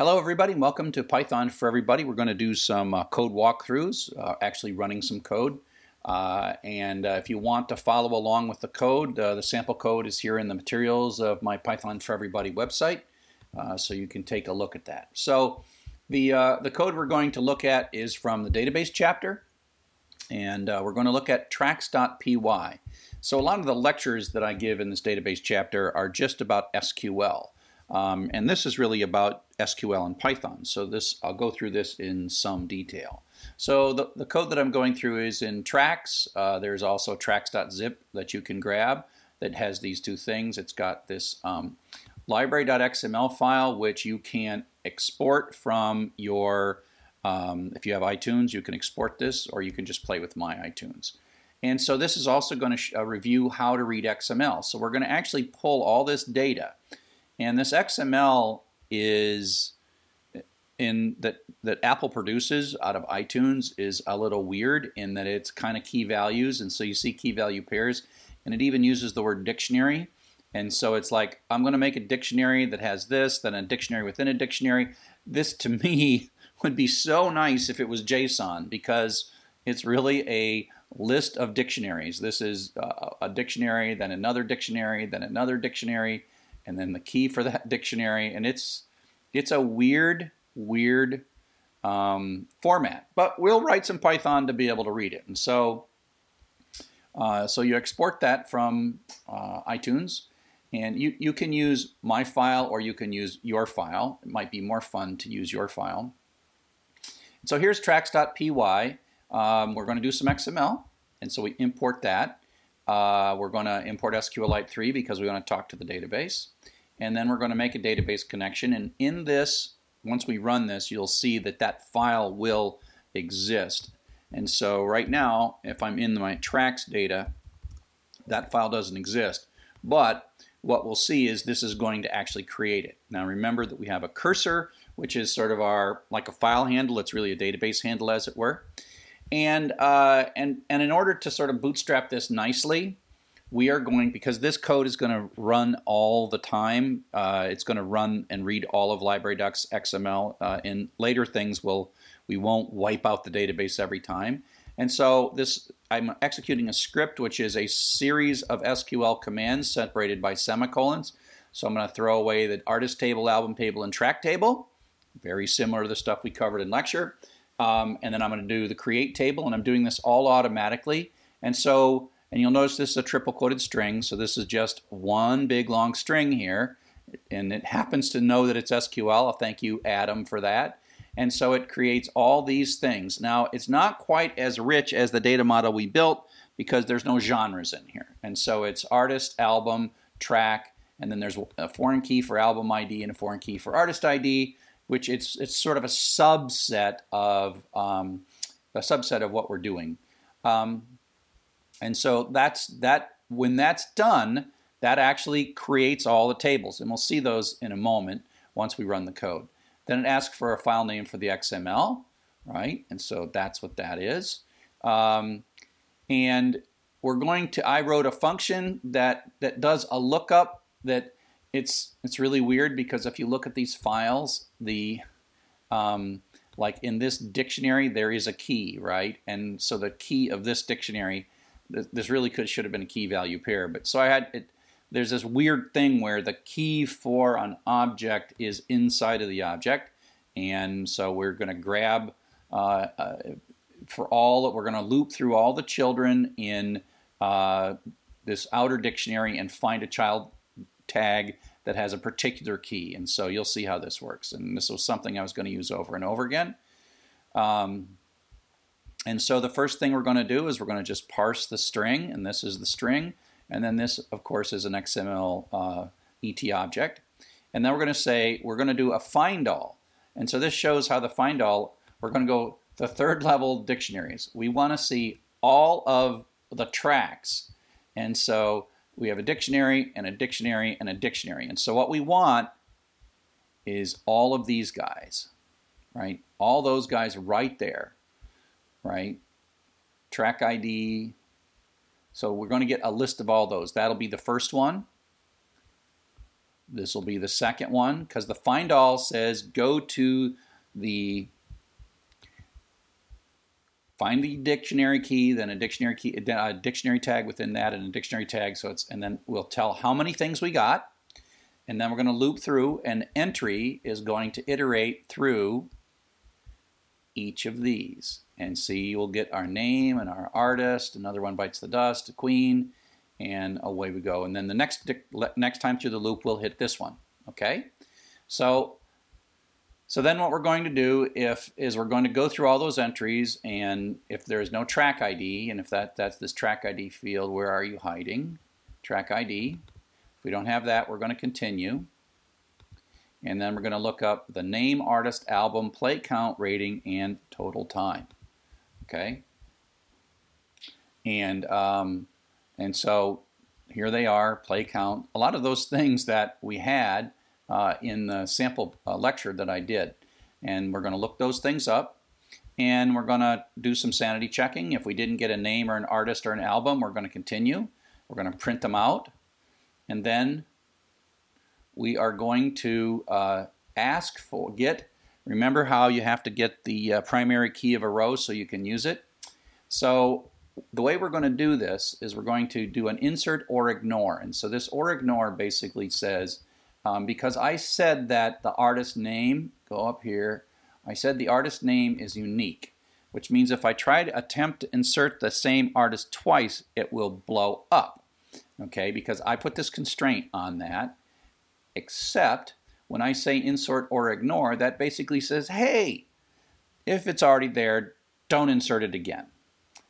Hello everybody and welcome to Python for Everybody. We're going to do some uh, code walkthroughs, uh, actually running some code. Uh, and uh, if you want to follow along with the code, uh, the sample code is here in the materials of my Python for Everybody website, uh, so you can take a look at that. So the, the code we're going to look at is from the database chapter, and we're going to look at tracks.py. So a lot of the lectures that I give in this database chapter are just about SQL. Um, and this is really about SQL and Python. So this I'll go through this in some detail. So the, the code that I'm going through is in tracks. Uh, there's also tracks.zip that you can grab that has these two things. It's got this um, library.xml file which you can export from your, um, if you have iTunes, you can export this or you can just play with my iTunes. And so this is also going to uh, review how to read XML. So we're going to actually pull all this data. And this XML is in that that Apple produces out of iTunes is a little weird in that it's kind of key values, and so you see key value pairs, and it even uses the word dictionary. And so it's like I'm going to make a dictionary that has this, then a dictionary within a dictionary. This to me would be so nice if it was JSON because it's really a list of dictionaries. This is uh, a dictionary, then another dictionary, then another dictionary, and then the key for that dictionary, and it's it's a weird, weird um, format. But we'll write some Python to be able to read it, and so uh, so you export that from uh, iTunes, and you you can use my file or you can use your file. It might be more fun to use your file. So here's tracks.py. Um, we're going to do some XML, and so we import that. Uh, we're going to import SQLite 3 because we want to talk to the database. And then we're going to make a database connection. And in this, once we run this, you'll see that that file will exist. And so right now, if I'm in my tracks data, that file doesn't exist. But what we'll see is this is going to actually create it. Now remember that we have a cursor, which is sort of our, like a file handle. It's really a database handle as it were. And, uh, and, and in order to sort of bootstrap this nicely, we are going, because this code is going to run all the time, uh, it's going to run and read all of library.xml. Uh, in later things, we'll, we won't wipe out the database every time. And so this, I'm executing a script which is a series of SQL commands separated by semicolons. So I'm going to throw away the artist table, album table, and track table. Very similar to the stuff we covered in lecture. Um, and then I'm going to do the create table, and I'm doing this all automatically. And so, and you'll notice this is a triple quoted string, so this is just one big long string here, and it happens to know that it's SQL. I'll thank you, Atom, for that. And so it creates all these things. Now, it's not quite as rich as the data model we built because there's no genres in here. And so it's artist, album, track, and then there's a foreign key for album ID and a foreign key for artist ID which it's it's sort of a subset of um, a subset of what we're doing. Um, and so that's that. When that's done, that actually creates all the tables, and we'll see those in a moment once we run the code. Then it asks for a file name for the XML, right? And so that's what that is. Um, and we're going to. I wrote a function that that does a lookup that it's it's really weird because if you look at these files, the um, like in this dictionary there is a key, right? And so the key of this dictionary, this really could should have been a key value pair. But so I had it. There's this weird thing where the key for an object is inside of the object, and so we're going to grab uh, uh, for all that we're going to loop through all the children in uh, this outer dictionary and find a child tag that has a particular key. And so you'll see how this works. And this was something I was going to use over and over again. Um, and so the first thing we're going to do is we're going to just parse the string, and this is the string. And then this, of course, is an XML uh, ET object. And then we're going to say we're going to do a find all. And so this shows how the find all, we're going to go the third level dictionaries. We want to see all of the tracks. And so we have a dictionary and a dictionary and a dictionary. And so what we want is all of these guys, right? All those guys right there, right? Track ID. So we're going to get a list of all those. That'll be the first one. this will be the second one because the find all says go to the find the dictionary key, then a dictionary key, a dictionary tag within that, and a dictionary tag. So it's and then we'll tell how many things we got, and then we're going to loop through. And entry is going to iterate through each of these, and see we'll get our name and our artist. Another one bites the dust, a queen, and away we go. And then the next next time through the loop, we'll hit this one. Okay, so so then what we're going to do if is we're going to go through all those entries, and if there's no track ID, and if that that's this track ID field, where are you hiding? Track ID. If we don't have that, we're going to continue. And then we're going to look up the name, artist, album, play count, rating, and total time. Okay. And um, and so here they are, play count. A lot of those things that we had uh, in the sample uh, lecture that I did. And we're going to look those things up and we're going to do some sanity checking. If we didn't get a name or an artist or an album, we're going to continue. We're going to print them out. And then we are going to uh, ask for, get, remember how you have to get the uh, primary key of a row so you can use it? So the way we're going to do this is we're going to do an insert or ignore. And so this or ignore basically says, um, because I said that the artist name, go up here, I said the artist name is unique, which means if I try to attempt to insert the same artist twice, it will blow up. Okay, because I put this constraint on that, except when I say insert or ignore, that basically says, hey, if it's already there, don't insert it again.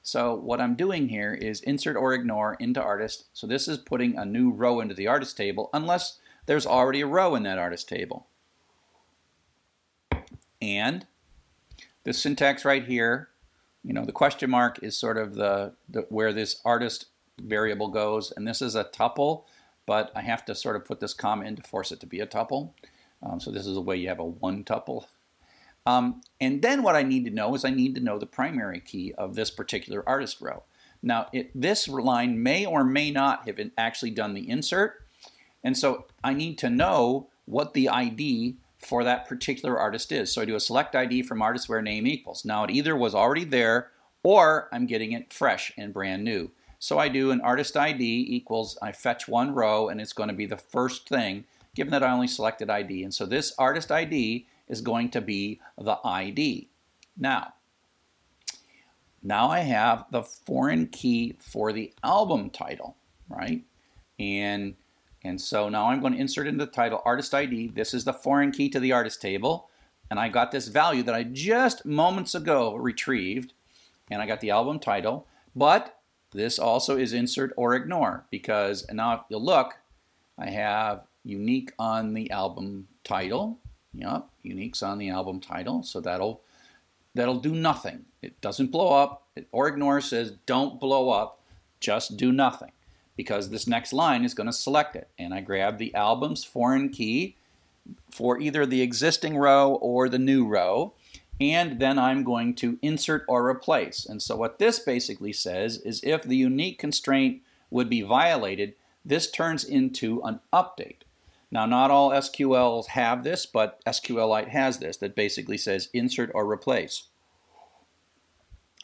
So what I'm doing here is insert or ignore into artist. So this is putting a new row into the artist table unless there's already a row in that artist table. And the syntax right here, you know, the question mark is sort of the, the where this artist variable goes, and this is a tuple, but I have to sort of put this comma in to force it to be a tuple. Um, so this is the way you have a one tuple. Um, and then what I need to know is I need to know the primary key of this particular artist row. Now, it, this line may or may not have actually done the insert, and so I need to know what the ID for that particular artist is. So I do a select ID from artist where name equals. Now it either was already there or I'm getting it fresh and brand new. So I do an artist ID equals, I fetch one row and it's going to be the first thing given that I only selected ID. And so this artist ID is going to be the ID. Now, now I have the foreign key for the album title, right? And and so now I'm going to insert into the title artist ID. This is the foreign key to the artist table. And I got this value that I just moments ago retrieved. And I got the album title. But this also is insert or ignore because now if you look, I have unique on the album title. Yep, unique's on the album title. So that'll that'll do nothing. It doesn't blow up. It, or ignore says don't blow up. Just do nothing because this next line is going to select it. And I grab the album's foreign key for either the existing row or the new row. And then I'm going to insert or replace. And so what this basically says is if the unique constraint would be violated, this turns into an update. Now, not all SQLs have this, but SQLite has this that basically says insert or replace.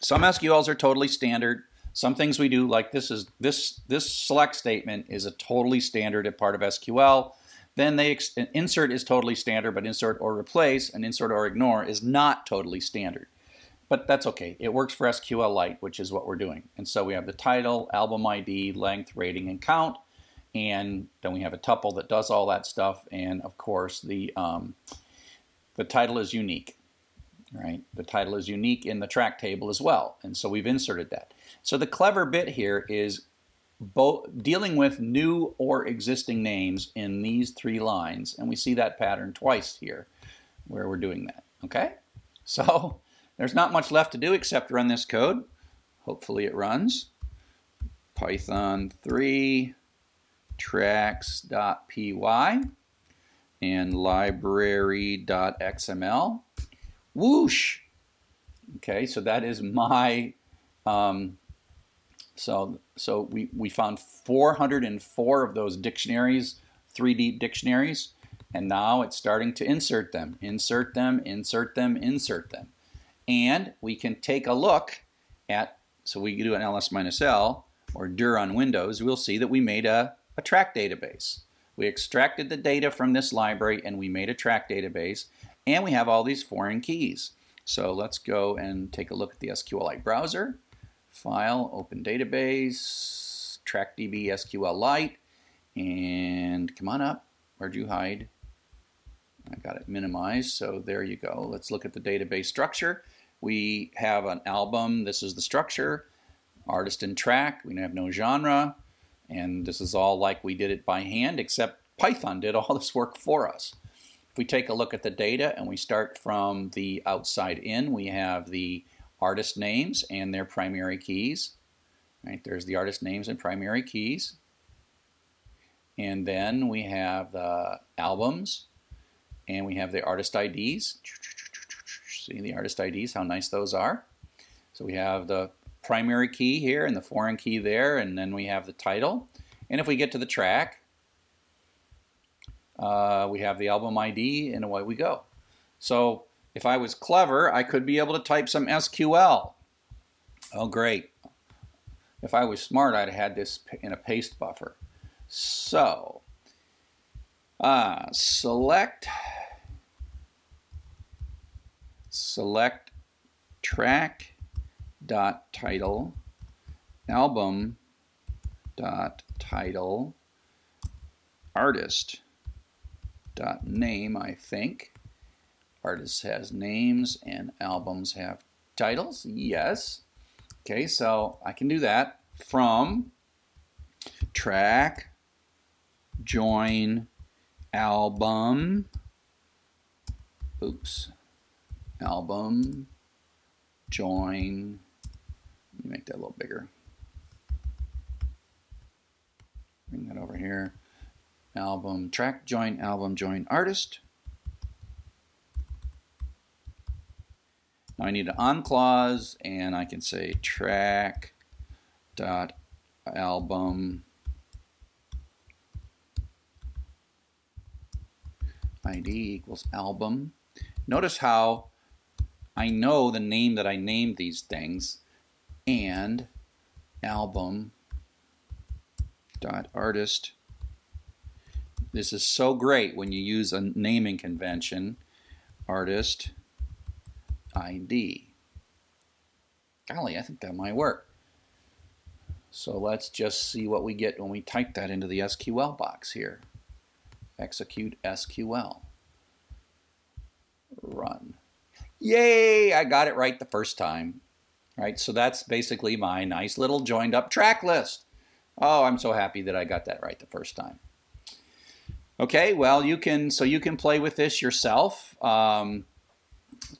Some SQLs are totally standard. Some things we do, like this is this this select statement is a totally standard part of SQL. Then they insert is totally standard, but insert or replace and insert or ignore is not totally standard. But that's okay. It works for SQLite, which is what we're doing. And so we have the title, album ID, length, rating, and count. And then we have a tuple that does all that stuff. And of course, the um, the title is unique right? The title is unique in the track table as well, and so we've inserted that. So the clever bit here is both dealing with new or existing names in these three lines, and we see that pattern twice here where we're doing that, okay? So there's not much left to do except run this code. Hopefully it runs. Python 3 tracks.py and library.xml whoosh. Okay, so that is my, um, so, so we, we found 404 of those dictionaries 3D dictionaries, and now it's starting to insert them, insert them, insert them, insert them. And we can take a look at, so we do an ls minus l, or dir on Windows, we'll see that we made a, a track database. We extracted the data from this library and we made a track database, and we have all these foreign keys. So let's go and take a look at the SQLite browser. File, open database, TrackDB SQLite, and come on up. Where'd you hide? I got it minimized, so there you go. Let's look at the database structure. We have an album, this is the structure, artist and track, we have no genre, and this is all like we did it by hand, except Python did all this work for us. If we take a look at the data and we start from the outside in, we have the artist names and their primary keys. Right, there's the artist names and primary keys. And then we have the albums and we have the artist IDs. See the artist IDs, how nice those are. So we have the primary key here and the foreign key there, and then we have the title. And if we get to the track, uh, we have the album ID, and away we go. So if I was clever, I could be able to type some SQL. Oh, great. If I was smart, I'd have had this in a paste buffer. So, uh, select, select track dot title album dot title artist dot name I think. Artist has names and albums have titles yes. Okay so I can do that from track join album oops album join. Let me make that a little bigger. Bring that over here. Album, track, join, album, join, artist. Now I need an on clause, and I can say track dot album ID equals album. Notice how I know the name that I named these things and album dot artist. This is so great when you use a naming convention, artist ID. Golly, I think that might work. So let's just see what we get when we type that into the SQL box here. Execute SQL. Run. Yay, I got it right the first time right? So that's basically my nice little joined up track list. Oh, I'm so happy that I got that right the first time. Okay, well, you can so you can play with this yourself. Um,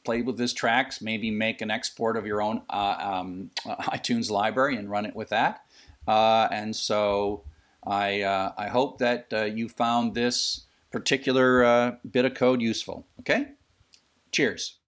play with this tracks. Maybe make an export of your own uh, um, iTunes library and run it with that. Uh, and so I uh, I hope that uh, you found this particular uh, bit of code useful. Okay, cheers.